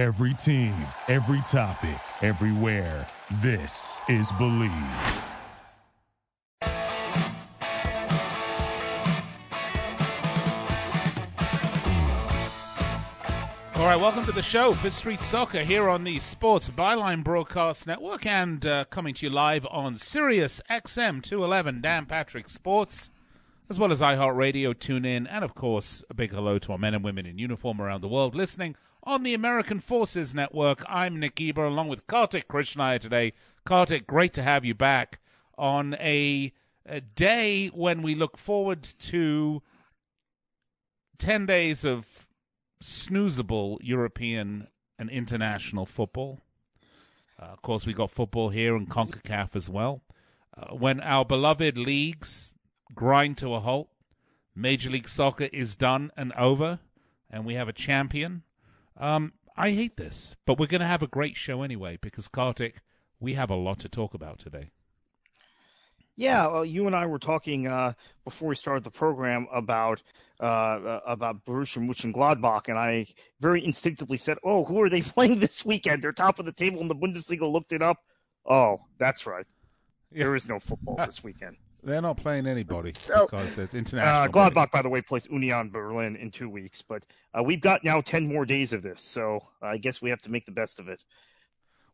Every team, every topic, everywhere. This is Bleav. All right, welcome to the show, Fifth Street Soccer, here on the Sports Byline Broadcast Network and uh, coming to you live on Sirius XM 211, Dan Patrick Sports, as well as iHeartRadio, TuneIn, and of course, a big hello to our men and women in uniform around the world listening on the American Forces Network. I'm Nick Geber, along with Kartik Krishnaiyer today. Kartik, great to have you back on a, a day when we look forward to 10 days of snoozable European and international football. Uh, of course, we got football here in CONCACAF as well. Uh, when our beloved leagues grind to a halt, Major League Soccer is done and over, and we have a champion. Um, I hate this, but we're going to have a great show anyway because, Kartik, we have a lot to talk about today. Yeah, well, you and I were talking uh, before we started the program about uh, uh, about Borussia Mönchengladbach, and I very instinctively said, "Oh, who are they playing this weekend? They're top of the table in the Bundesliga." Looked it up. Oh, that's right. Yeah. There is no football this weekend. They're not playing anybody So, because it's Uh, international. Gladbach, by the way, plays Union Berlin in two weeks, but uh, we've got now ten more days of this, so I guess we have to make the best of it.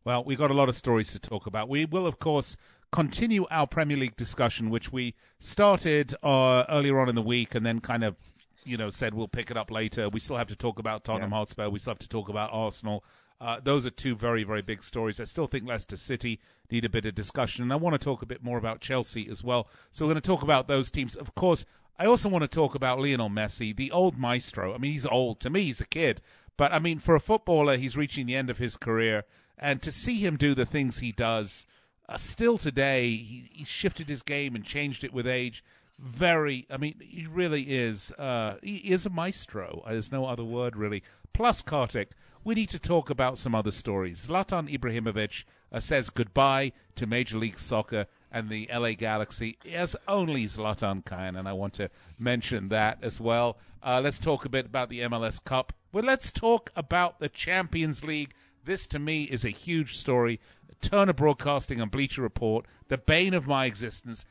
Well, we've got a lot of stories to talk about. We will, of course, continue our Premier League discussion, which we started uh, earlier on in the week and then kind of, you know, said we'll pick it up later. We still have to talk about Tottenham Hotspur. We still have to talk about Arsenal. Uh, those are two very, very big stories. I still think Leicester City need a bit of discussion. And I want to talk a bit more about Chelsea as well. So we're going to talk about those teams. Of course, I also want to talk about Lionel Messi, the old maestro. I mean, he's old. To me, he's a kid. But, I mean, for a footballer, he's reaching the end of his career. And to see him do the things he does, uh, still today, he, he shifted his game and changed it with age. Very, I mean, he really is. Uh, he is a maestro. There's no other word really. Plus, Kartik, we need to talk about some other stories. Zlatan Ibrahimovic uh, says goodbye to Major League Soccer and the LA Galaxy, as only Zlatan can, and I want to mention that as well. Uh, let's talk a bit about the MLS Cup. Well, let's talk about the Champions League. This, to me, is a huge story. Turner Broadcasting and Bleacher Report, the bane of my existence,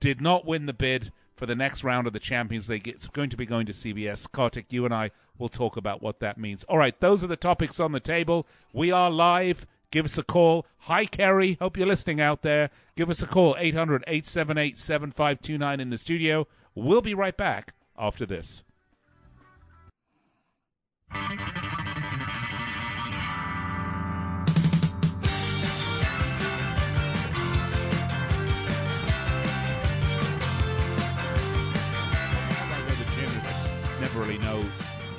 did not win the bid for the next round of the Champions League. It's going to be going to CBS. Kartik, you and I will talk about what that means. All right, those are the topics on the table. We are live. Give us a call. Hi, Kerry. Hope you're listening out there. Give us a call, 800 878 7529 in the studio. We'll be right back after this. Never really know,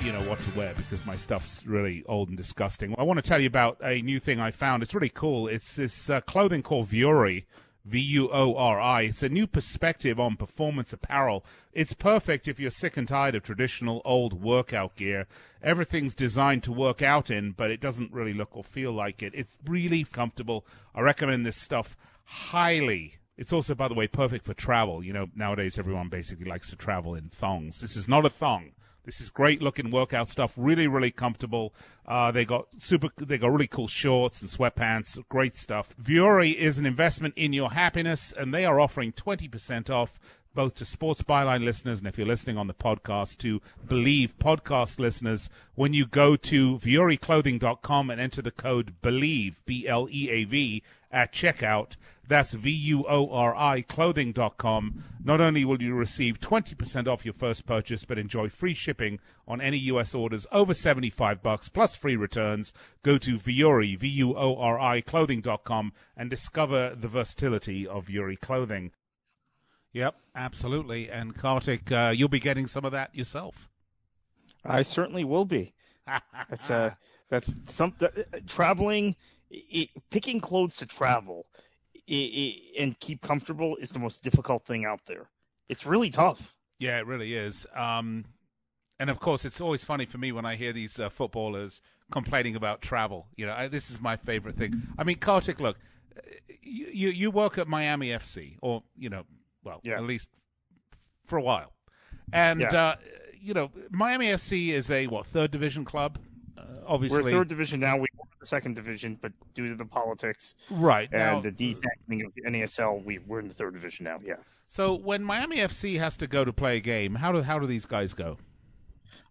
you know, what to wear because my stuff's really old and disgusting. I want to tell you about a new thing I found. It's really cool. It's this uh, clothing called Vuori. V U O R I. It's a new perspective on performance apparel. It's perfect if you're sick and tired of traditional old workout gear. Everything's designed to work out in, but it doesn't really look or feel like it. It's really comfortable. I recommend this stuff highly. It's also, by the way, perfect for travel. You know, nowadays everyone basically likes to travel in thongs. This is not a thong. This is great looking workout stuff. Really, really comfortable. Uh, they got super. They got really cool shorts and sweatpants. Great stuff. Vuori is an investment in your happiness, and they are offering twenty percent off both to Sports Byline listeners and if you're listening on the podcast to Bleav podcast listeners when you go to VuoriClothing.com and enter the code BLEAV B L E A V at checkout. That's V U O R I clothing.com. Not only will you receive 20% off your first purchase, but enjoy free shipping on any US orders over 75 bucks plus free returns. Go to Vuori, V U O R I clothing.com and discover the versatility of Vuori clothing. Yep, absolutely. And Kartik, uh, you'll be getting some of that yourself. I certainly will be. That's uh, that's some uh, traveling, i picking clothes to travel, i i and keep comfortable is the most difficult thing out there. It's really tough. Yeah, it really is. Um, and of course, it's always funny for me when I hear these uh, footballers complaining about travel. You know, I, this is my favorite thing. I mean, Kartik, look, uh, you you, you work at Miami FC, or you know, well, Yeah. at least for a while, and Yeah. uh, you know, Miami FC is a what third division club obviously we're third division now. We were in the second division, but due to the politics right and now, the detangling of the NASL, we we're in the third division now. Yeah. So when Miami FC has to go to play a game, how do how do these guys go?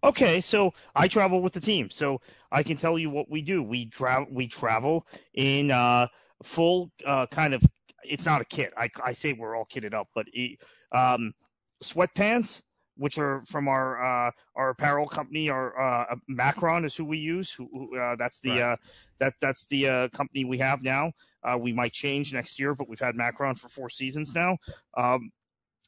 Okay, so I travel with the team, so I can tell you what we do. We travel. We travel in uh, full uh, kind of. It's not a kit. I, I say we're all kitted up, but um, sweatpants, which are from our uh, our apparel company, our uh, Macron is who we use. Who, who uh, that's the Right. uh, that that's the uh, company we have now. Uh, we might change next year, but we've had Macron for four seasons now. Um,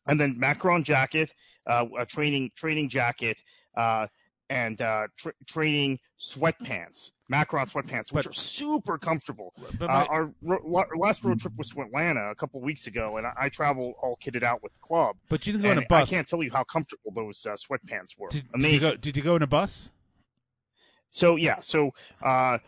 and then Macron jacket, uh, a training training jacket, uh, and uh, tra- training sweatpants, Macron sweatpants, which But- are super comfortable. Uh, our, ro- our last road trip was to Atlanta a couple weeks ago, and I, I travel all kitted out with the club. but you didn't go in a bus. I can't tell you how comfortable those uh, sweatpants were. Did, did you Amazing. go, did you go in a bus? So yeah, so uh,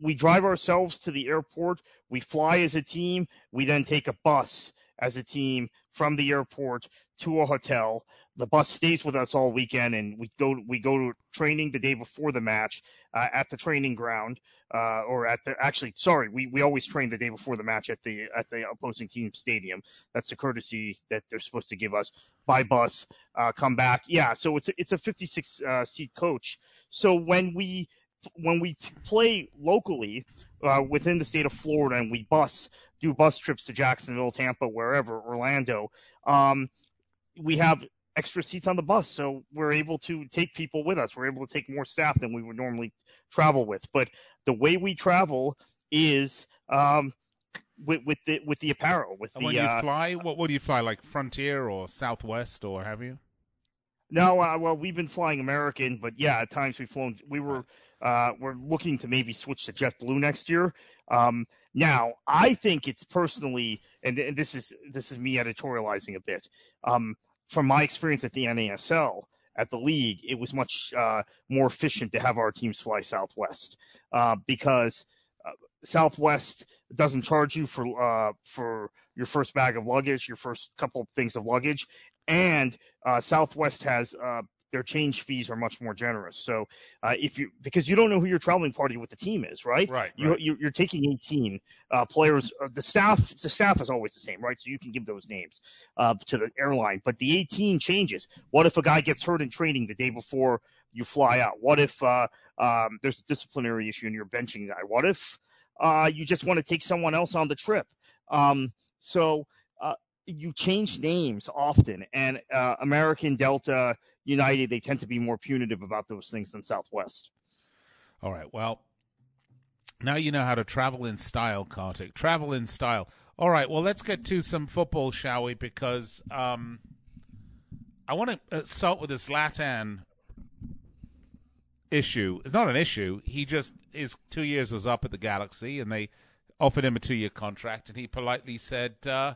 we drive ourselves to the airport. We fly as a team. We then take a bus as a team from the airport to a hotel. The bus stays with us all weekend, and we go we go to training the day before the match uh, at the training ground, uh, or at the actually sorry we, we always train the day before the match at the at the opposing team stadium. That's the courtesy that they're supposed to give us by bus. Uh, come back, yeah. So it's a, it's a 56 uh, seat coach. So when we when we play locally uh, within the state of Florida and we bus do bus trips to Jacksonville, Tampa, wherever, Orlando, um, we have extra seats on the bus, so we're able to take people with us. We're able to take more staff than we would normally travel with. But the way we travel is um, with, with the with the apparel, with And the when you uh, fly, what what do you fly like Frontier or Southwest or have you? No, uh, well, we've been flying American, but yeah, at times we've flown. We were uh, we're looking to maybe switch to JetBlue next year. Um, now, I think it's personally, and, and this is this is me editorializing a bit. Um, from my experience at the NASL at the league, it was much uh, more efficient to have our teams fly Southwest uh, because uh, Southwest doesn't charge you for uh, for your first bag of luggage, your first couple of things of luggage, and uh, Southwest has their change fees are much more generous. So uh, if you because you don't know who your traveling party with the team is, right? Right. You, you're taking 18 uh, players. Uh, the staff the staff is always the same, right? So you can give those names uh, to the airline, but the 18 changes. What if a guy gets hurt in training the day before you fly out? What if uh, um, there's a disciplinary issue and you're benching guy? What if uh, you just want to take someone else on the trip? Um, so you change names often, and uh, American Delta United they tend to be more punitive about those things than Southwest. All right. Well, now you know how to travel in style, Kartik. Travel in style. All right. Well, let's get to some football, shall we? Because um, I want to uh, start with this Zlatan issue. It's not an issue. He just his two years was up at the Galaxy, and they offered him a two-year contract, and he politely said uh,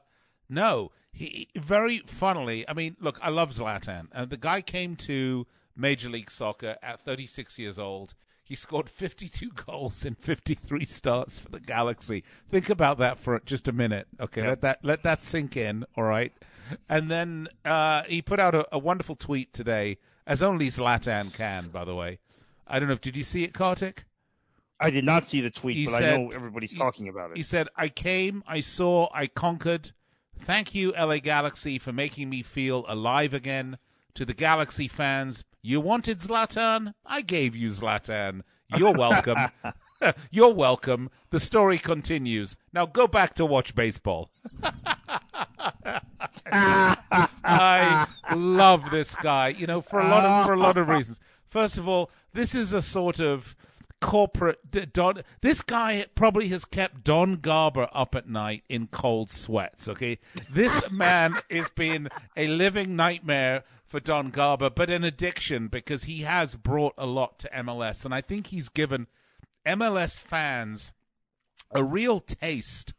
no. He very funnily. I mean, look, I love Zlatan, and the guy came to Major League Soccer at 36 years old. He scored 52 goals in 53 starts for the Galaxy. Think about that for just a minute. Okay, Yeah. let that let that sink in. All right, and then uh, he put out a, a wonderful tweet today, as only Zlatan can. By the way, I don't know. if Did you see it, Kartik? I did not see the tweet, He but I know everybody's he- talking about it. He said, I came, I saw, I conquered. Thank you, LA Galaxy, for making me feel alive again. To the Galaxy fans, you wanted Zlatan? I gave you Zlatan. You're welcome. You're welcome. The story continues. Now go back to watch baseball. I love this guy, you know, for a lot of for a lot of reasons. First of all, this is a sort of corporate Don. This guy probably has kept Don Garber up at night in cold sweats. Okay, this man has been a living nightmare for Don Garber, but an addiction because he has brought a lot to MLS, and I think he's given MLS fans a real taste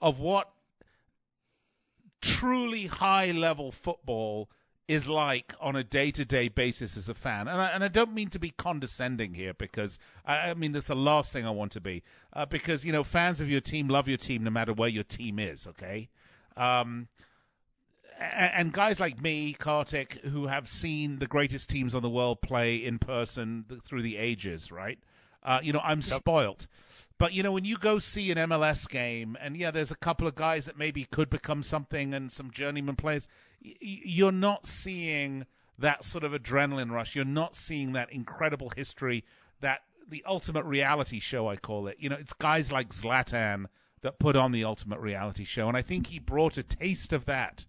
of what truly high level football is like on a day to day basis as a fan. And I, and I don't mean to be condescending here because I, I mean, that's the last thing I want to be. Uh, because, you know, fans of your team love your team no matter where your team is, okay? Um, a- and guys like me, Kartik, who have seen the greatest teams on the world play in person th- through the ages, right? Uh, you know, I'm yep. spoilt. But you know, when you go see an MLS game, and yeah, there's a couple of guys that maybe could become something, and some journeyman players, y- you're not seeing that sort of adrenaline rush. You're not seeing that incredible history, that the ultimate reality show, I call it. You know, it's guys like Zlatan that put on the ultimate reality show, and I think he brought a taste of that.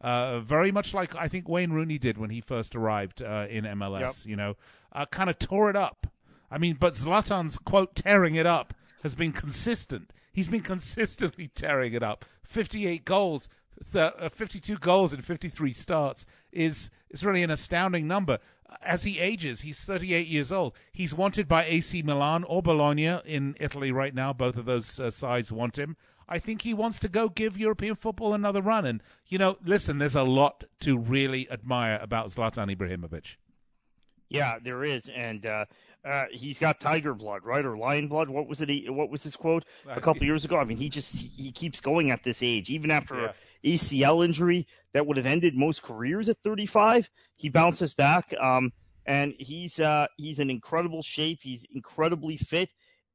Uh, very much like I think Wayne Rooney did when he first arrived uh, in MLS. Yep. You know, uh, kind of tore it up. I mean, but Zlatan's quote tearing it up has been consistent. He's been consistently tearing it up. 58 goals, th- uh, 52 goals in 53 starts is is really an astounding number. As he ages, he's 38 years old. He's wanted by AC Milan or Bologna in Italy right now. Both of those uh, sides want him. I think he wants to go give European football another run. And, you know, listen, there's a lot to really admire about Zlatan Ibrahimovic. Yeah, there is. And uh, uh, he's got tiger blood, right, or lion blood. What was it? He, what was his quote a couple years ago? I mean, he just he keeps going at this age, even after yeah. a ACL injury that would have ended most careers at 35. He bounces back, um, and he's uh, he's in incredible shape. He's incredibly fit,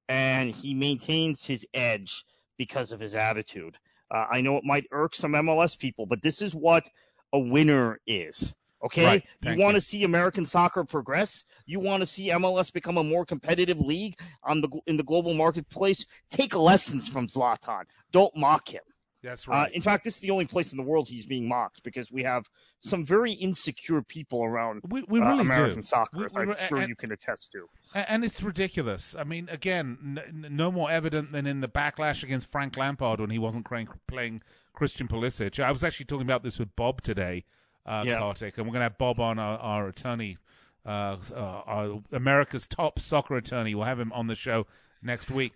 and he maintains his edge because of his attitude. Uh, I know it might irk some MLS people, but this is what a winner is. Okay, right. you want to see American soccer progress. You want to see MLS become a more competitive league on the in the global marketplace. Take lessons from Zlatan. Don't mock him. That's uh, right. Uh, in fact, this is the only place in the world he's being mocked because we have some very insecure people around we, we really uh, American do. soccer, we, we, I'm sure and, you can attest to. And it's ridiculous. I mean, again, n- no more evident than in the backlash against Frank Lampard when he wasn't playing Christian Pulisic. I was actually talking about this with Bob today uh, yeah. Kartik, and we're going to have Bob on, our, our attorney, uh, uh, our America's top soccer attorney. We'll have him on the show next week.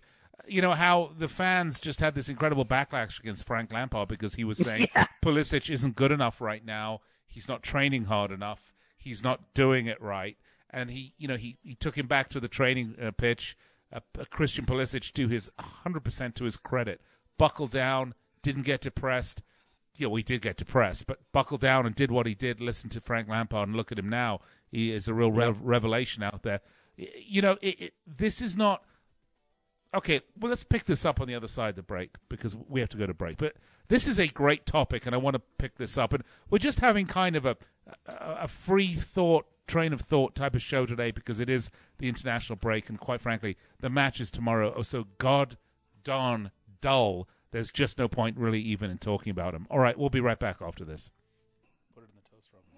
You know how the fans just had this incredible backlash against Frank Lampard because he was saying yeah. Pulisic isn't good enough right now. He's not training hard enough. He's not doing it right. And he, you know, he, he took him back to the training uh, pitch. Uh, Christian Pulisic, to his 100% to his credit, buckled down, didn't get depressed, you know, he did get depressed, but buckled down and did what he did. Listen to Frank Lampard and look at him now. He is a real rev- revelation out there. You know, it, it, this is not okay. Well, let's pick this up on the other side of the break because we have to go to break. But this is a great topic, and I want to pick this up. And we're just having kind of a a, a free thought train of thought type of show today because it is the international break, and quite frankly, the match is tomorrow. Oh, so god darn dull there's just no point really even in talking about him. All right, we'll be right back after this. Put it in the toaster oven.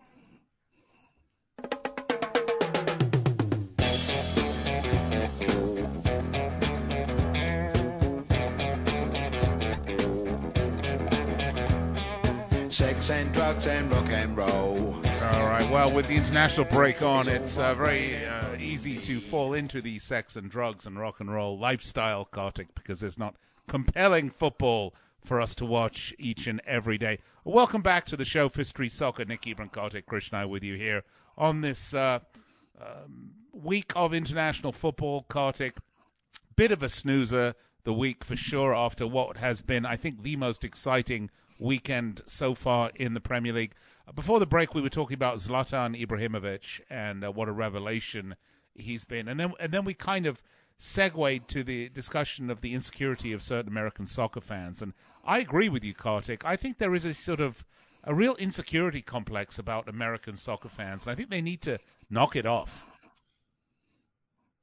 Sex and drugs and rock and roll. All right. Well, with the international break on, it's uh, very uh, easy to fall into the sex and drugs and rock and roll lifestyle, Kartik, because there's not compelling football for us to watch each and every day. Welcome back to the show, Street Soccer. Nicky Brankotic, Krishna with you here on this uh, um, week of international football. Kartik, bit of a snoozer the week for sure after what has been, I think, the most exciting weekend so far in the Premier League. Before the break, we were talking about Zlatan Ibrahimovic and uh, what a revelation he's been, and then and then we kind of segued to the discussion of the insecurity of certain American soccer fans. And I agree with you, Kartik. I think there is a sort of a real insecurity complex about American soccer fans, and I think they need to knock it off.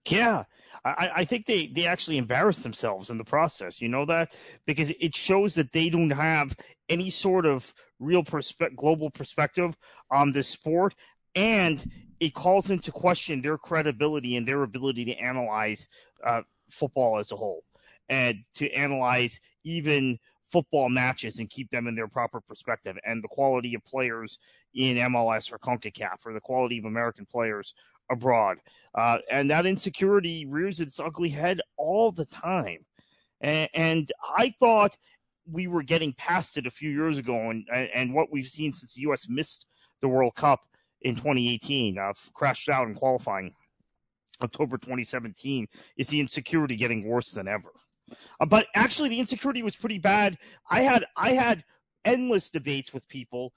Yeah, I, I think they, they actually embarrass themselves in the process. You know that because it shows that they don't have any sort of real perspe- global perspective on this sport, and it calls into question their credibility and their ability to analyze uh, football as a whole and to analyze even football matches and keep them in their proper perspective and the quality of players in MLS or CONCACAF or the quality of American players abroad. Uh, and that insecurity rears its ugly head all the time. And, and, I thought we were getting past it a few years ago, and, and what we've seen since the U.S. missed the World Cup in 2018, uh, crashed out in qualifying October 2017, is the insecurity getting worse than ever. Uh, but actually, the insecurity was pretty bad. I had I had endless debates with people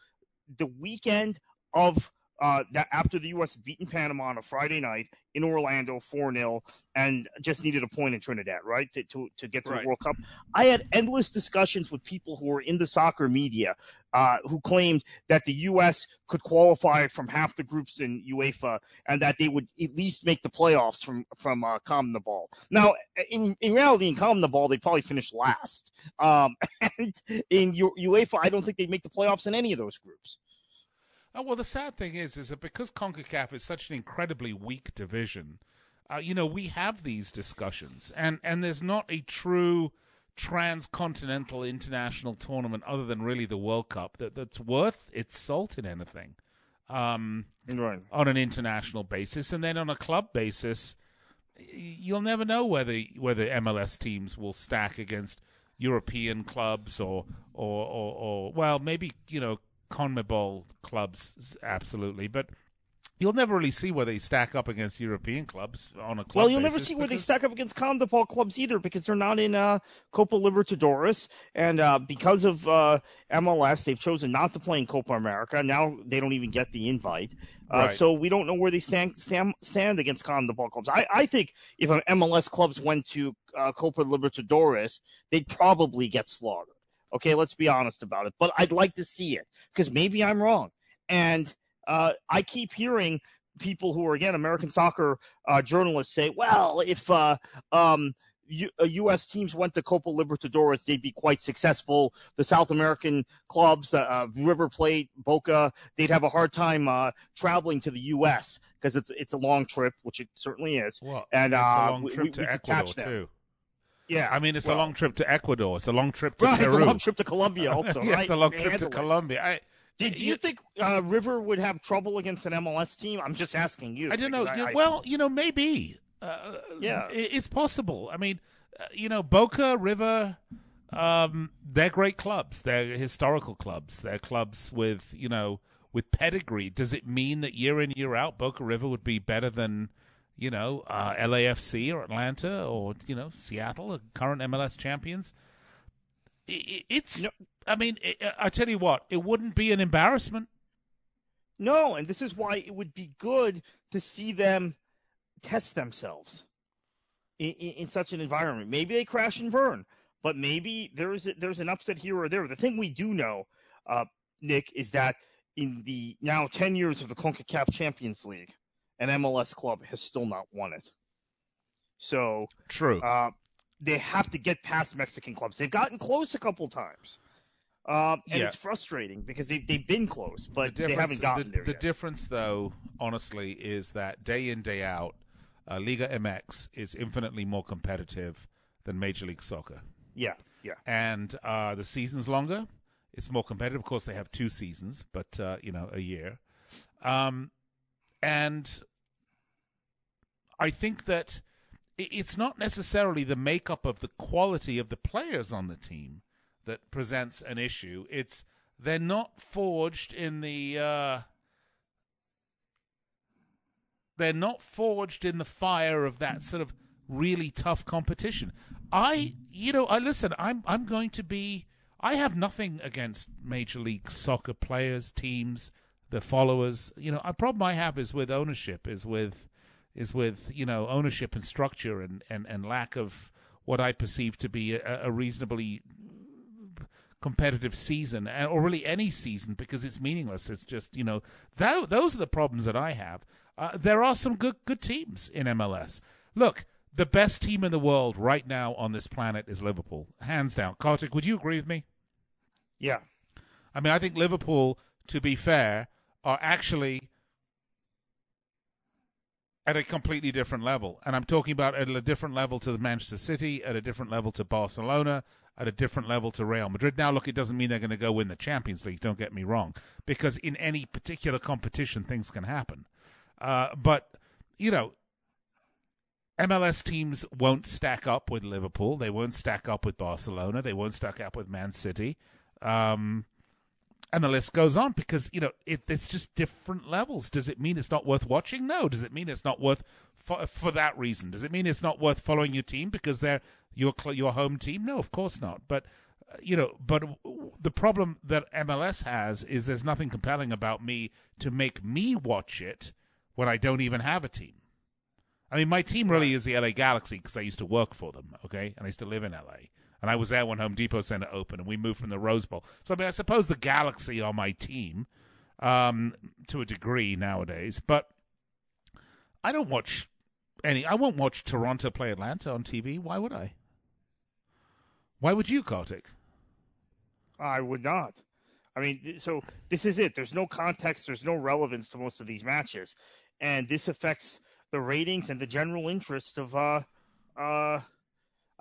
the weekend of uh, that after the U.S. beaten Panama on a Friday night in Orlando, 4 0, and just needed a point in Trinidad, right, to, to, to get to Right. the World Cup. I had endless discussions with people who were in the soccer media uh, who claimed that the U.S. could qualify from half the groups in UEFA and that they would at least make the playoffs from from uh, Ball. Now, in, in reality, in Ball, they probably finished last. Um, and in U- UEFA, I don't think they'd make the playoffs in any of those groups. Oh, well, the sad thing is, is that because CONCACAF is such an incredibly weak division, uh, you know, we have these discussions, and, and there's not a true transcontinental international tournament other than really the World Cup that, that's worth its salt in anything um, Right. on an international basis. And then on a club basis, you'll never know whether whether MLS teams will stack against European clubs or or, or, or well, maybe you know CONMEBOL clubs absolutely, but you'll never really see where they stack up against European clubs on a club. Well, you'll never see where they stack up against CONMEBOL clubs either because they're not in uh, Copa Libertadores, and uh, because of uh, MLS, they've chosen not to play in Copa America. Now they don't even get the invite, uh, Right. so we don't know where they stand stand, stand against CONMEBOL clubs. I, I think if an MLS clubs went to uh, Copa Libertadores, they'd probably get slaughtered. Okay, let's be honest about it. But I'd like to see it because maybe I'm wrong, and uh, I keep hearing people who are again American soccer uh, journalists say, well, if uh, um, U- uh, U.S. teams went to Copa Libertadores, they'd be quite successful. The South American clubs, uh, uh, River Plate, Boca, they'd have a hard time uh, traveling to the U.S. because it's it's a long trip, which it certainly is. Well, And, it's uh, a long we- trip we- to we could catch them. too. Yeah, I mean, it's well, a long trip to Ecuador. It's a long trip to Right, it's a long trip to Colombia also. yeah, right? it's a long trip to. Colombia. I, Did you think uh, River would have trouble against an MLS team? I'm just asking you. I don't know. I- well, you know, maybe. Uh, Yeah. it's possible. I mean, uh, you know, Boca River, um, they're great clubs. They're historical clubs. They're clubs with you know with pedigree. Does it mean that year in year out, Boca River would be better than you know uh, LAFC or Atlanta or you know Seattle, the current MLS champions? It's. No. I mean, I, I tell you what, it wouldn't be an embarrassment. No, and this is why it would be good to see them test themselves in, in, in such an environment. Maybe they crash and burn, but maybe there's a, there's an upset here or there. The thing we do know, uh, Nick, is that in the now ten years of the Concacaf Champions League, an MLS club has still not won it. So True. uh, they have to get past Mexican clubs. They've gotten close a couple times. Um, and Yeah. it's frustrating because they've, they've been close, but the they haven't gotten the, there the yet. difference, though, honestly, is that day in day out, uh, Liga MX is infinitely more competitive than Major League Soccer, yeah, yeah. and uh, the season's longer. It's more competitive. Of course, they have two seasons, but uh, you know, a year. Um, and I think that it's not necessarily the makeup of the quality of the players on the team that presents an issue. It's they're not forged in the uh, they're not forged in the fire of that sort of really tough competition. I, you know, I listen. I'm I'm going to be. I have nothing against Major League Soccer players, teams, the followers. You know, a problem I have is with ownership, is with is with you know ownership and structure and and, and lack of what I perceive to be a, a reasonably competitive season, or really any season, because it's meaningless. It's just you know tho- those are the problems that I have. Uh, there are some good good teams in MLS. Look, the best team in the world right now on this planet is Liverpool, hands down. Kartik, would you agree with me? Yeah. I mean, I think Liverpool, to be fair, are actually at a completely different level. And I'm talking about at a different level to Manchester City, at a different level to Barcelona, at a different level to Real Madrid. Now, look, it doesn't mean they're going to go win the Champions League, don't get me wrong, because in any particular competition, things can happen. Uh, but, you know, MLS teams won't stack up with Liverpool. They won't stack up with Barcelona. They won't stack up with Man City. Um, and the list goes on because you know it, it's just different levels. Does it mean it's not worth watching? No. Does it mean it's not worth for, for that reason? Does it mean it's not worth following your team because they're your your home team? No, of course not. But Uh, You know, but the problem that MLS has is there's nothing compelling about me to make me watch it when I don't even have a team. I mean, my team really is the LA Galaxy because I used to work for them, okay, and I used to live in LA, and I was there when Home Depot Center opened, and we moved from the Rose Bowl. So I mean, I suppose the Galaxy are my team um, to a degree nowadays, but I don't watch any. I won't watch Toronto play Atlanta on TV. Why would I? Why would you, Kartik? I would not. I mean, so this is it. There's no context. There's no relevance to most of these matches, and this affects the ratings and the general interest of. uh uh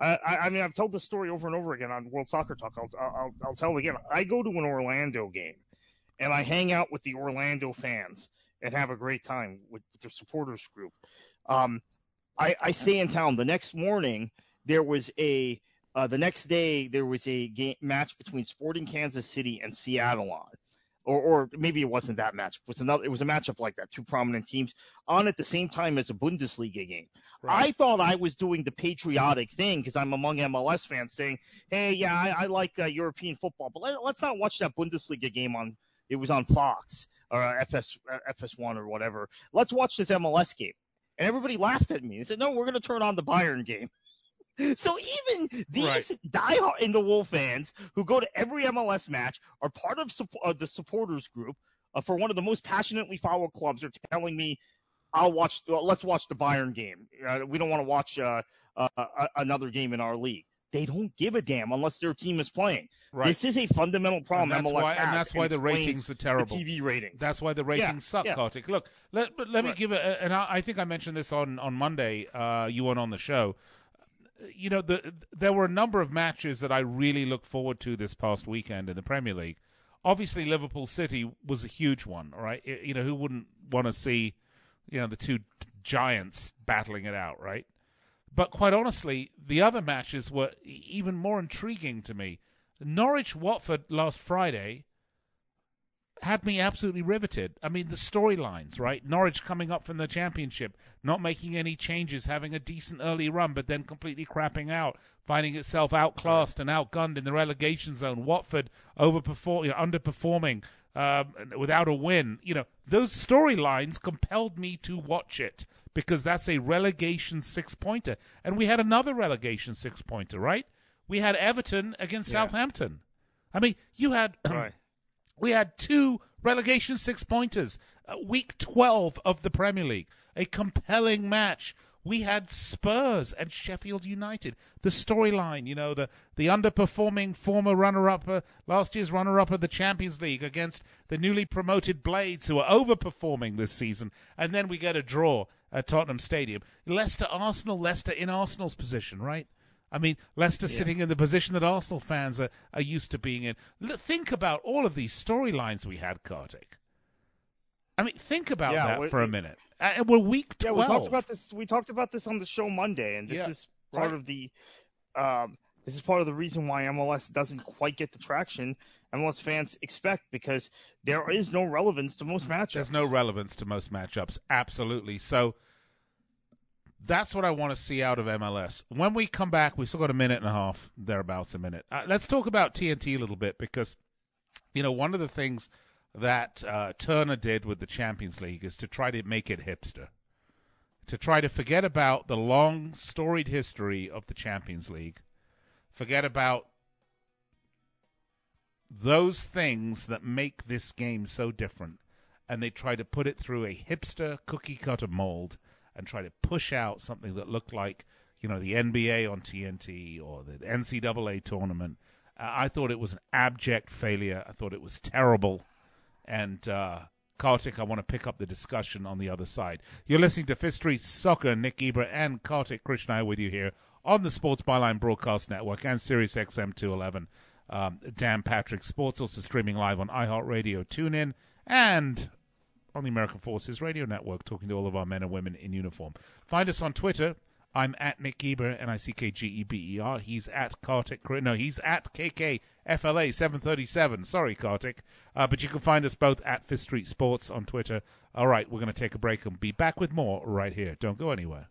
I, I mean, I've told this story over and over again on World Soccer Talk. I'll, I'll I'll tell it again. I go to an Orlando game, and I hang out with the Orlando fans and have a great time with, with their supporters group. Um, I, I stay in town. The next morning, there was a uh, the next day there was a game match between Sporting Kansas City and Seattle on, or or maybe it wasn't that match. It was another. It was a matchup like that. Two prominent teams on at the same time as a Bundesliga game. I thought I was doing the patriotic thing because I'm among MLS fans saying, "Hey, yeah, I, I like uh, European football, but let, us not watch that Bundesliga game on. It was on Fox or uh, FS uh, FS1 or whatever. Let's watch this MLS game." And everybody laughed at me. They said, "No, we're going to turn on the Bayern game." So even these Right. diehard in the Wolf fans who go to every MLS match are part of supp- uh, the supporters group uh, for one of the most passionately followed clubs. Are telling me, "I'll watch. Well, let's watch the Bayern game. Uh, we don't want to watch uh, uh, uh, another game in our league." They don't give a damn unless their team is playing. Right. This is a fundamental problem. and that's MLS why, and that's why the ratings are terrible. TV ratings. That's why the ratings suck, yeah. Kartik. Look, let let me Right. give it, and I, I think I mentioned this on on Monday. Uh, you weren't on the show. You know, the there were a number of matches that I really look forward to this past weekend in the Premier League. Obviously, Liverpool City was a huge one. right? You know who wouldn't want to see, you know, the two giants battling it out, right? But quite honestly, the other matches were even more intriguing to me. Norwich Watford last Friday had me absolutely riveted. I mean, the storylines, right? Norwich coming up from the championship, not making any changes, having a decent early run, but then completely crapping out, finding itself outclassed and outgunned in the relegation zone. Watford overperform, you know, underperforming um, without a win. You know, those storylines compelled me to watch it because that's a relegation six pointer, and we had another relegation six pointer, right? We had Everton against Yeah. Southampton. I mean, you had right. We had two relegation six pointers, uh, week 12 of the Premier League, a compelling match. We had Spurs and Sheffield United. The storyline, you know, the, the underperforming former runner up, uh, last year's runner up of the Champions League against the newly promoted Blades, who are overperforming this season. And then we get a draw at Tottenham Stadium. Leicester Arsenal, Leicester in Arsenal's position, right? I mean, Leicester sitting in the position that Arsenal fans are, are used to being in. Think about all of these storylines we had, Kartik. I mean, think about Yeah, that for a minute. Uh, we're week twelve. Yeah, we talked about this. We talked about this on the show Monday, and this Yeah, is part right. of the. Um, this is part of the reason why MLS doesn't quite get the traction MLS fans expect because there is no relevance to most matches. There's no relevance to most matchups. Absolutely. So that's what I want to see out of MLS. When we come back, we've still got a minute and a half, thereabouts a minute. Uh, let's talk about TNT a little bit because, you know, one of the things that uh, Turner did with the Champions League is to try to make it hipster. To try to forget about the long, storied history of the Champions League, forget about those things that make this game so different and they try to put it through a hipster cookie cutter mold and try to push out something that looked like you know the NBA on TNT or the NCAA tournament. Uh, I thought it was an abject failure. I thought it was terrible. And uh, Kartik, I want to pick up the discussion on the other side. You're listening to Fifth Street Soccer. Nick Geber and Kartik Krishna with you here on the Sports Byline Broadcast Network and Sirius XM 211. Um, Dan Patrick Sports also streaming live on iHeartRadio, TuneIn, and on the American Forces Radio Network, talking to all of our men and women in uniform. Find us on Twitter. I'm at Nick Geber, N I C K G E B E R. He's at Kartik. No, he's at KKFLA 737. Sorry, Kartik. Uh, but you can find us both at Fifth Street Sports on Twitter. All right, we're going to take a break and be back with more right here. Don't go anywhere.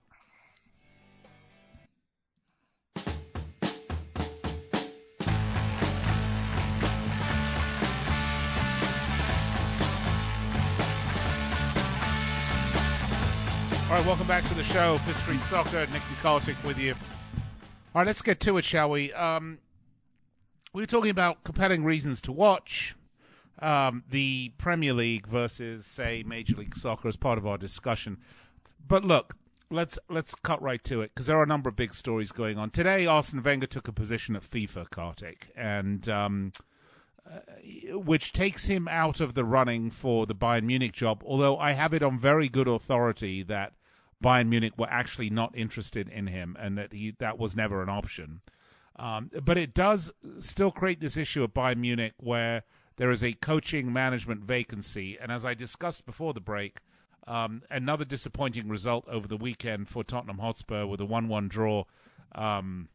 All right, welcome back to the show. Fifth Street Soccer, Nick and with you. All right, let's get to it, shall we? Um, we were talking about compelling reasons to watch um, the Premier League versus, say, Major League Soccer as part of our discussion. But look, let's let's cut right to it because there are a number of big stories going on today. Arsene Wenger took a position at FIFA, Kartik, and um, uh, which takes him out of the running for the Bayern Munich job. Although I have it on very good authority that Bayern Munich were actually not interested in him, and that he that was never an option. Um, but it does still create this issue at Bayern Munich where there is a coaching management vacancy, and as I discussed before the break, um, another disappointing result over the weekend for Tottenham Hotspur with a one-one draw um,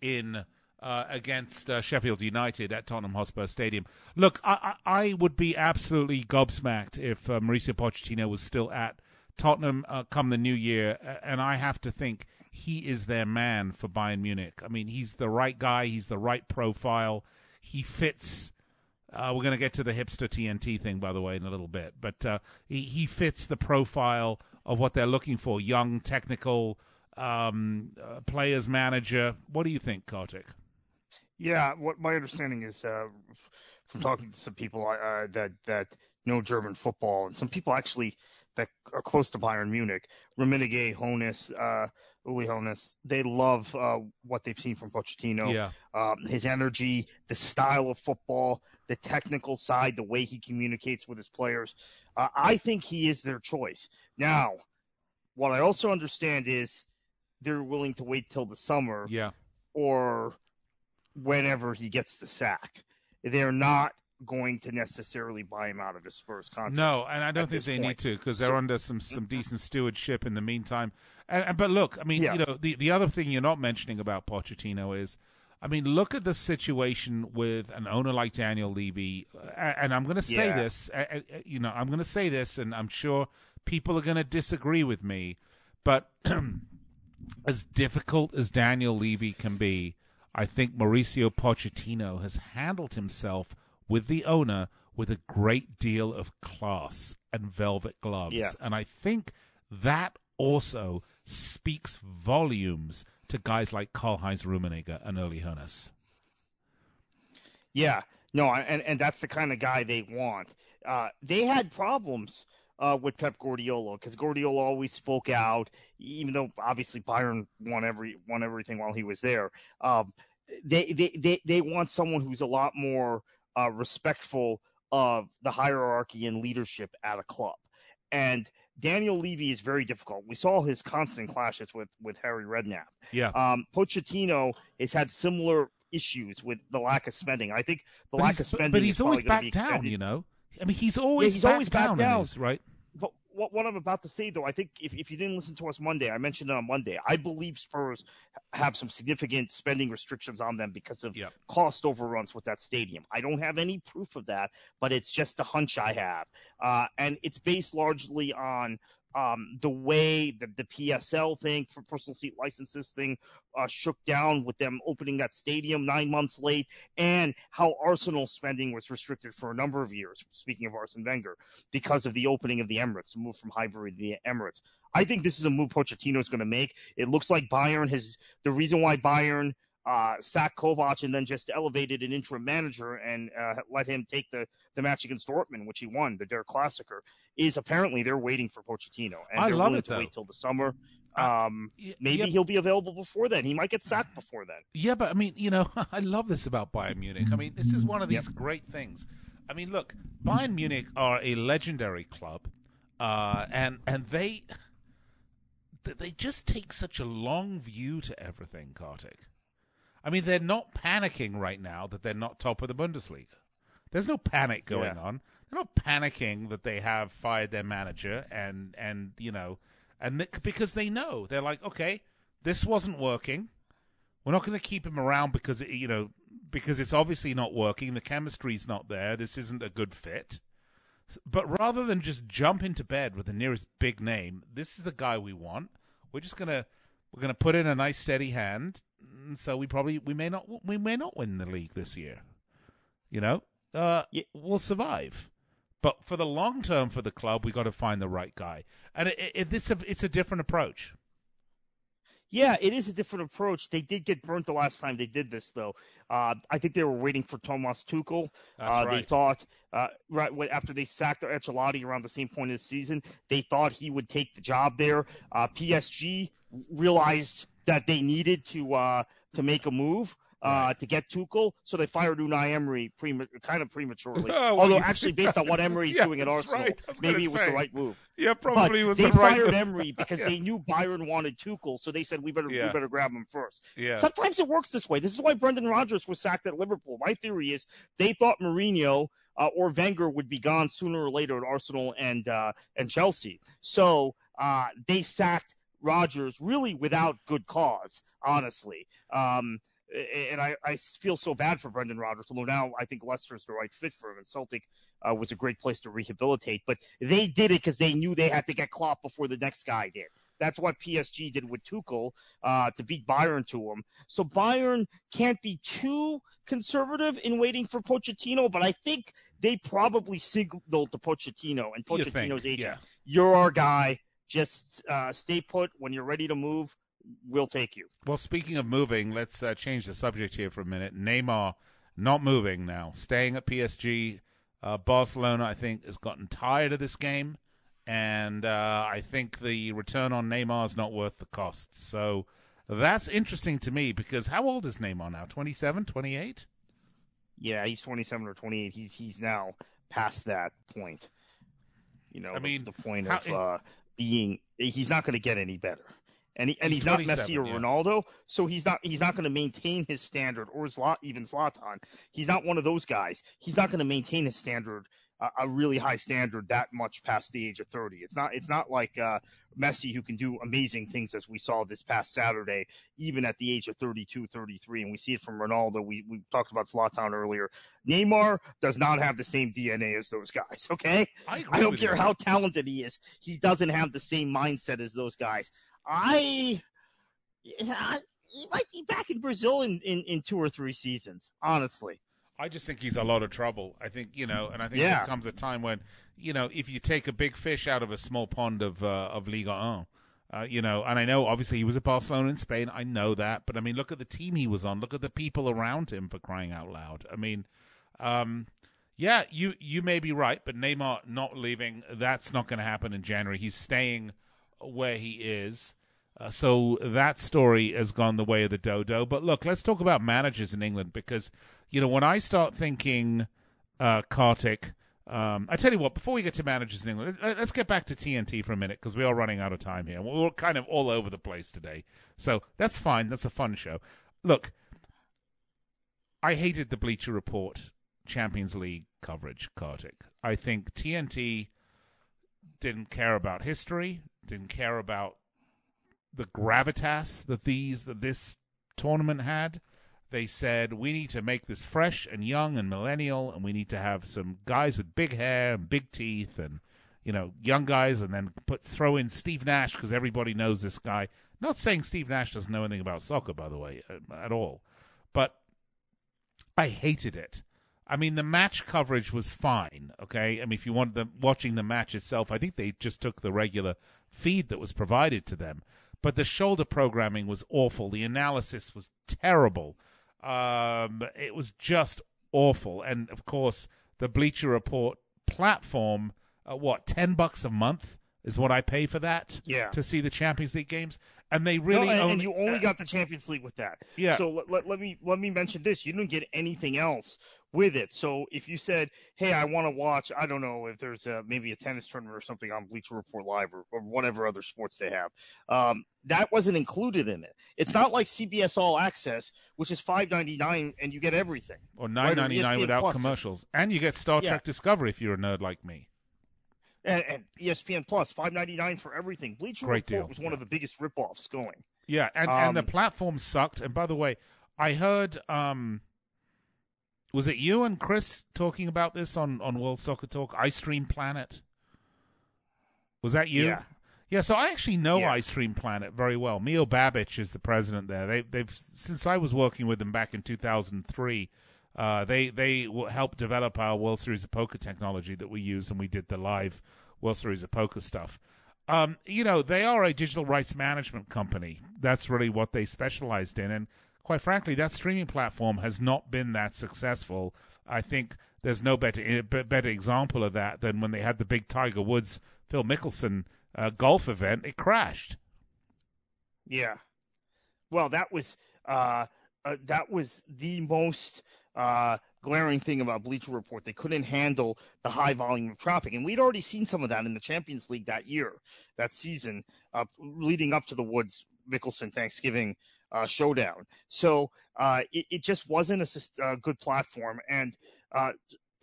in. Uh, against uh, Sheffield United at Tottenham Hotspur Stadium. Look, I, I, I would be absolutely gobsmacked if uh, Mauricio Pochettino was still at Tottenham uh, come the new year, and I have to think he is their man for Bayern Munich. I mean, he's the right guy. He's the right profile. He fits. Uh, we're going to get to the hipster TNT thing, by the way, in a little bit, but uh, he he fits the profile of what they're looking for: young, technical um, uh, players manager. What do you think, Kartik? Yeah, what my understanding is uh, from talking to some people uh, that that know German football, and some people actually that are close to Bayern Munich, Rummenigge, Hoeneß, uh, Uli Hoeneß, they love uh, what they've seen from Pochettino. Yeah. Um, his energy, the style of football, the technical side, the way he communicates with his players. Uh, I think he is their choice. Now, what I also understand is they're willing to wait till the summer Yeah. or whenever he gets the sack. They're not going to necessarily buy him out of his Spurs contract. No, and I don't think they need to because they're So- under some some decent stewardship in the meantime. And, and but look, I mean, Yeah. you know, the the other thing you're not mentioning about Pochettino is, I mean, look at the situation with an owner like Daniel Levy, and I'm going to say Yeah. this, you know, I'm going to say this, and I'm sure people are going to disagree with me, but as difficult as Daniel Levy can be, I think Mauricio Pochettino has handled himself with the owner with a great deal of class and velvet gloves. Yeah. And I think that also speaks volumes to guys like Karl-Heinz Rummenigge and Uli Hoeneß. Yeah, no, and and that's the kind of guy they want. Uh, they had problems uh, with Pep Guardiola because Guardiola always spoke out, even though obviously Bayern won every won everything while he was there. Um, they, they they they want someone who's a lot more uh, respectful of the hierarchy and leadership at a club, and. Daniel Levy is very difficult. We saw his constant clashes with with Harry Redknapp. Yeah. Um, Pochettino has had similar issues with the lack of spending. I think the But lack of spending. but is he's always probably gonna be back down, you know? I mean, he's always, he's back, always back down, down. his- right? What, what I'm about to say, though, I think if, if you didn't listen to us Monday, I mentioned it on Monday. I believe Spurs have some significant spending restrictions on them because of Yep. cost overruns with that stadium. I don't have any proof of that, but it's just a hunch I have. Uh, and it's based largely on um, the way the, the PSL thing for personal seat licenses thing uh, shook down with them opening that stadium nine months late, and how Arsenal spending was restricted for a number of years. Speaking of Arsene Wenger, because of the opening of the Emirates, the move from Highbury to the Emirates. I think this is a move Pochettino is going to make. It looks like Bayern has the reason why Bayern uh, sacked Kovac and then just elevated an interim manager and uh, let him take the, the match against Dortmund, which he won, the Der Klassiker, is apparently they're waiting for Pochettino. And I they're love willing it, to though. wait till the summer. Um, Y- maybe yeah, he'll be available before then. He might get sacked before then. Yeah, but I mean, you know, I love this about Bayern Munich. I mean, this is one of these Yep. great things. I mean, look, Bayern Munich are a legendary club, uh, and and they they just take such a long view to everything, Kartik. I mean, they're not panicking right now that they're not top of the Bundesliga. There's no panic going Yeah. on. They're not panicking that they have fired their manager and and you know, and th- because they know they're like, okay, this wasn't working. We're not going to keep him around because it, you know because it's obviously not working. The chemistry's not there. This isn't a good fit. But rather than just jump into bed with the nearest big name, this is the guy we want. We're just gonna we're gonna put in a nice steady hand. So we probably we may not we may not win the league this year. You know, uh, Ye- we'll survive. But for the long term for the club, we got to find the right guy, and it, it, it's a it's a different approach. Yeah, it is a different approach. They did get burnt the last time they did this, though. Uh, I think they were waiting for Thomas Tuchel. That's uh, right. They thought uh, right after they sacked their Ancelotti around the same point of the season, they thought he would take the job there. Uh, PSG realized that they needed to uh, to make a move. Uh, to get Tuchel, so they fired Unai Emery prema- kind of prematurely. Oh, well, Although, actually, based on what Emery's Yeah, doing at Arsenal, right. Was maybe it was say. the right move. Yeah, But probably was they the right. fired Emery because Yeah. they knew Bayern wanted Tuchel, so they said we better Yeah. we better grab him first. Yeah, Sometimes it works this way. This is why Brendan Rodgers was sacked at Liverpool. My theory is they thought Mourinho uh, or Wenger would be gone sooner or later at Arsenal and uh, and Chelsea, so uh, they sacked Rodgers really without good cause, honestly. Um, and I, I feel so bad for Brendan Rodgers, although now I think Leicester's the right fit for him, and Celtic uh, was a great place to rehabilitate. But they did it because they knew they had to get Klopp before the next guy did. That's what PSG did with Tuchel uh, to beat Bayern to him. So Bayern can't be too conservative in waiting for Pochettino, but I think they probably signaled to Pochettino and You think, Pochettino's agent, yeah. "You're our guy. Just uh, stay put. When you're ready to move, we'll take you." Well, speaking of moving, let's uh, change the subject here for a minute. Neymar not moving now, staying at PSG. Uh, Barcelona, I think, has gotten tired of this game, and uh, I think the return on Neymar is not worth the cost. So that's interesting to me because how old is Neymar now? 27, 28? Yeah, he's 27 or 28. He's he's now past that point. You know, I the- mean, the, point how- of uh, being he's not going to get any better. And, he, and he's, He's not 27, Messi or yeah. Ronaldo, so he's not he's not going to maintain his standard or Zlat, even Zlatan. He's not one of those guys. He's not going to maintain his standard, a really high standard, that much past the age of thirty. It's not it's not like uh, Messi who can do amazing things as we saw this past Saturday, even at the age of 32, 33. And we see it from Ronaldo. We we talked about Zlatan earlier. Neymar does not have the same DNA as those guys. Okay, I I don't care you. how talented he is. He doesn't have the same mindset as those guys. I, yeah, he might be back in Brazil in, in, in two or three seasons. Honestly, I just think he's a lot of trouble. I think you know, and I think Yeah. there comes a time when you know if you take a big fish out of a small pond of uh, of Ligue 1, uh, you know, and I know obviously he was at Barcelona in Spain. I know that, but I mean, look at the team he was on. Look at the people around him for crying out loud. I mean, um, yeah, you you may be right, but Neymar not leaving. That's not going to happen in January. He's staying where he is. Uh, so that story has gone the way of the dodo. But look, let's talk about managers in England because you know when I start thinking uh, Kartik. Um, I tell you what, before we get to managers in England, let- let's get back to TNT for a minute because we are running out of time here. We're kind of all over the place today. So that's fine. That's a fun show. Look, I hated the Bleacher Report Champions League coverage, Kartik. I think TNT didn't care about history, didn't care about the gravitas that these that this tournament had. They said we need to make this fresh and young and millennial, and we need to have some guys with big hair and big teeth, and you know, young guys, and then put throw in Steve Nash because everybody knows this guy. Not saying Steve Nash doesn't know anything about soccer, by the way, uh, at all, but I hated it. I mean, the match coverage was fine. Okay, I mean, if you want them watching the match itself, I think they just took the regular feed that was provided to them. But the shoulder programming was awful. The analysis was terrible. Um, it was just awful. And of course, the Bleacher Report platform, uh, what ten bucks a month is what I pay for that Yeah. to see the Champions League games. And they really no, and, own- and you only got the Champions League with that. Yeah. So let, let, let me let me mention this: you didn't get anything else with it. So if you said, "Hey, I want to watch," I don't know if there's a, maybe a tennis tournament or something on Bleacher Report Live or, or whatever other sports they have, um, that wasn't included in it. It's not like CBS All Access, which is five ninety nine and you get everything. or nine ninety nine without Plus. commercials, and you get Star Yeah. Trek Discovery if you're a nerd like me. And, and ESPN Plus, five ninety nine for everything. Bleacher Great Report deal, was one yeah. of the biggest ripoffs going. Yeah, and and the Um, platform sucked. And by the way, I heard um, was it you and Chris talking about this on on World Soccer Talk? Ice Cream Planet. Was that you? Yeah. Yeah, so I actually know Yeah. Ice Cream Planet very well. Mio Babic is the president there. They, they've since I was working with them back in 2003. Uh, they they helped develop our World Series of Poker technology that we use, and we did the live World Series of Poker stuff. Um, you know, they are a digital rights management company. That's really what they specialized in, and quite frankly, that streaming platform has not been that successful. I think there's no better eh, better example of that than when they had the big Tiger Woods Phil Mickelson uh, golf event. It crashed. Yeah. Well, that was uh, uh, that was the most uh, glaring thing about Bleacher Report. They couldn't handle the high volume of traffic, and we'd already seen some of that in the Champions League that year, that season, uh, leading up to the Woods Mickelson Thanksgiving uh, showdown. So uh, it, it, just wasn't a, a, good platform, and uh,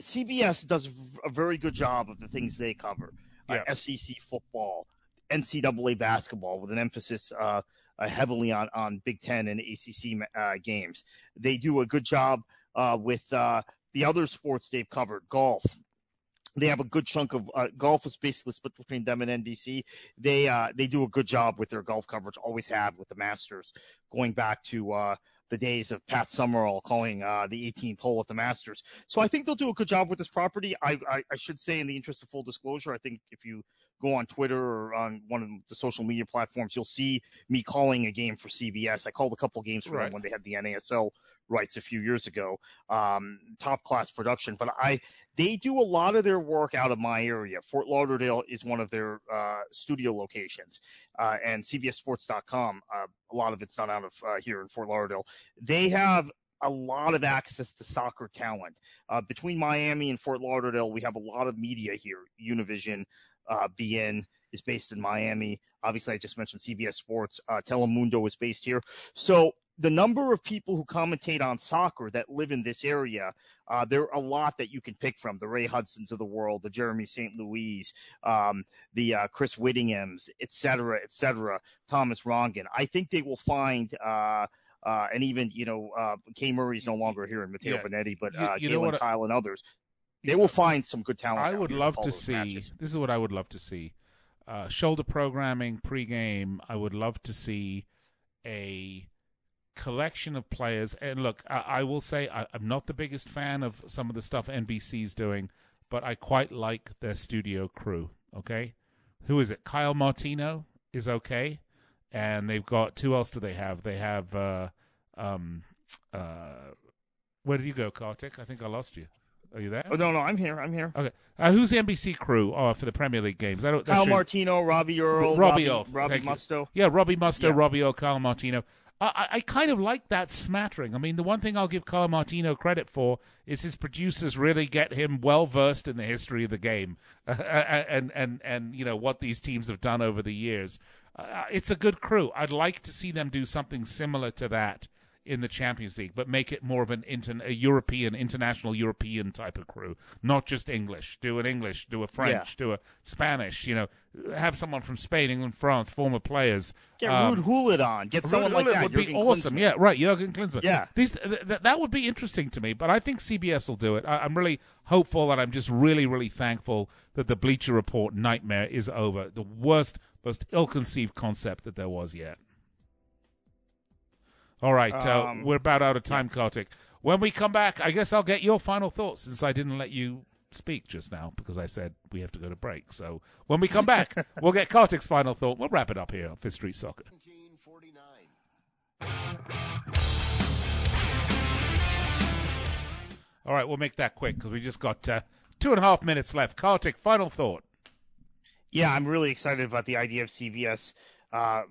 CBS does a very good job of the things they cover. Uh, yeah. SEC football, NCAA basketball, with an emphasis uh, uh, heavily on on Big Ten and ACC games. They do a good job with the other sports they've covered, golf, they have a good chunk of uh, golf is basically split between them and NBC. They uh, they do a good job with their golf coverage. Always have with the Masters, going back to uh, the days of Pat Summerall calling uh, the 18th hole at the Masters. So I think they'll do a good job with this property. I, I, I should say, in the interest of full disclosure, I think if you go on Twitter or on one of the social media platforms, you'll see me calling a game for CBS. I called a couple games for right. them when they had the NASL rights a few years ago. Um, top class production, but I they do a lot of their work out of my area. Fort Lauderdale is one of their uh, studio locations, uh, and CBSSports.com. Uh, a lot of it's done out of uh, here in Fort Lauderdale. They have a lot of access to soccer talent. Uh, between Miami and Fort Lauderdale, we have a lot of media here. Univision, uh, beIN is based in Miami. Obviously, I just mentioned CBS Sports. Uh, Telemundo is based here. So the number of people who commentate on soccer that live in this area, uh, there are a lot that you can pick from. The Ray Hudsons of the world, the Jeremy St. Louis, um, the uh, Chris Whittinghams, et cetera, et cetera, Thomas Rongen. I think they will find. Uh, uh, and even you know, uh, Kay Murray's no longer here, in Matteo yeah. Benetti, but uh, you, you Galen Kyle and others. They will find some good talent. I would love to see. Matches. This is what I would love to see. Uh, shoulder programming pregame. I would love to see a collection of players. And look, I, I will say I, am not the biggest fan of some of the stuff NBC's doing, but I quite like their studio crew. Okay, who is it? Kyle Martino is okay, and they've got who else do they have? They have uh, um, uh, where did you go, Kartik? I think I lost you. Are you there? Oh no, no, I'm here. I'm here. Okay, uh, who's the NBC crew uh, for the Premier League games? I don't. Kyle Martino, Robbie Earle, Robbie, Robbie, Robbie Mustoe. Yeah, Robbie Mustoe, yeah. Robbie Earle, Kyle Martino. I, I kind of like that smattering. I mean, the one thing I'll give Carl Martino credit for is his producers really get him well versed in the history of the game and and and you know what these teams have done over the years. Uh, it's a good crew. I'd like to see them do something similar to that in the Champions League, but make it more of an inter- a European, international European type of crew, not just English. Do an English, do a French, yeah. do a Spanish. You know, have someone from Spain, England, France, former players. Get um, Ruud Gullit on. Get someone like that. Would be awesome. Klinsmann. Yeah, right. Jurgen Klinsmann. Yeah, These th- th- that would be interesting to me. But I think CBS will do it. I- I'm really hopeful, and I'm just really, really thankful that the Bleacher Report nightmare is over. The worst, most ill-conceived concept that there was yet. All right, uh, um, we're about out of time, Kartik. When we come back, I guess I'll get your final thoughts since I didn't let you speak just now because I said we have to go to break. So when we come back, we'll get Kartik's final thought. We'll wrap it up here on Fifth Street Soccer. All right, we'll make that quick because we just got uh, two and a half minutes left. Kartik, final thought. Yeah, I'm really excited about the idea of CBS uh,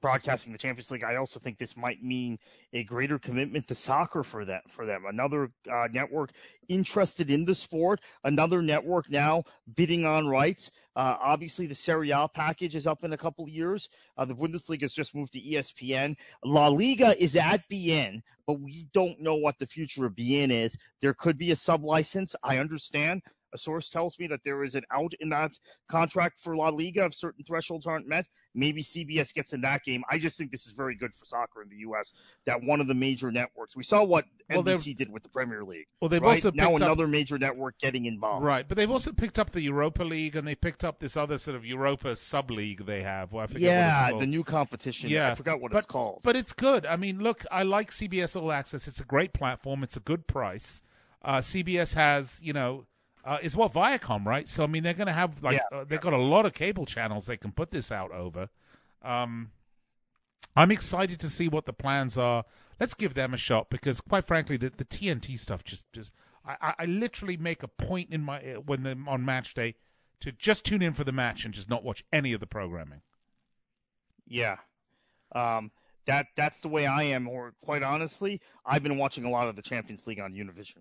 broadcasting the Champions League, I also think this might mean a greater commitment to soccer for that for them. Another uh, network interested in the sport, another network now bidding on rights. Uh, obviously, the Serie A package is up in a couple of years. Uh, the Bundesliga has just moved to ESPN. La Liga is at beIN, but we don't know what the future of beIN is. There could be a sub license. I understand. A source tells me that there is an out in that contract for La Liga if certain thresholds aren't met. Maybe CBS gets in that game. I just think this is very good for soccer in the U.S. That one of the major networks. We saw what Well, NBC did with the Premier League. Well, they've right? also now picked up- another major network getting involved. Right, but they've also picked up the Europa League and they picked up this other sort of Europa sub league they have. Well, I forget what Yeah, the new competition. Yeah, I forgot what but, it's called. But it's good. I mean, look, I like CBS All Access. It's a great platform. It's a good price. Uh, CBS has, you know, uh, is what Viacom, right? So I mean, they're going to have like Yeah. uh, they've got a lot of cable channels they can put this out over. Um, I'm excited to see what the plans are. Let's give them a shot because, quite frankly, the, the TNT stuff just just I, I- literally make a point in my when they're on match day to just tune in for the match and just not watch any of the programming. Yeah. Um, that that's the way I am. Or quite honestly, I've been watching a lot of the Champions League on Univision.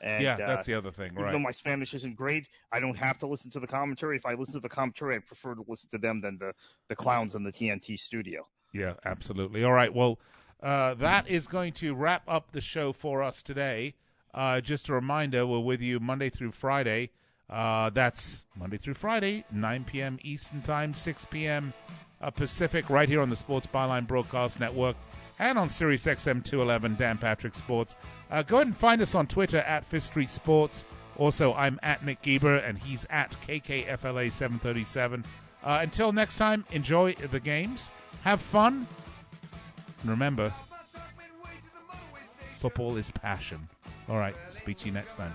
And, yeah, uh, that's the other thing, even right? though my Spanish isn't great, I don't have to listen to the commentary. If I listen to the commentary, I prefer to listen to them than the the clowns in the TNT studio. Yeah, absolutely. All right. Well, uh, that is going to wrap up the show for us today. Uh, just a reminder, we're with you Monday through Friday. Uh, that's Monday through Friday, 9 p.m. Eastern Time, 6 p.m. Uh, Pacific, right here on the Sports Byline Broadcast Network and on Sirius XM 211, Dan Patrick Sports. Uh, go ahead and find us on Twitter at Fifth Street Sports. Also, I'm at Nick Geber, and he's at KKFLA 737. Uh, until next time, enjoy the games, have fun, and remember, football is passion. All right, speak to you next time.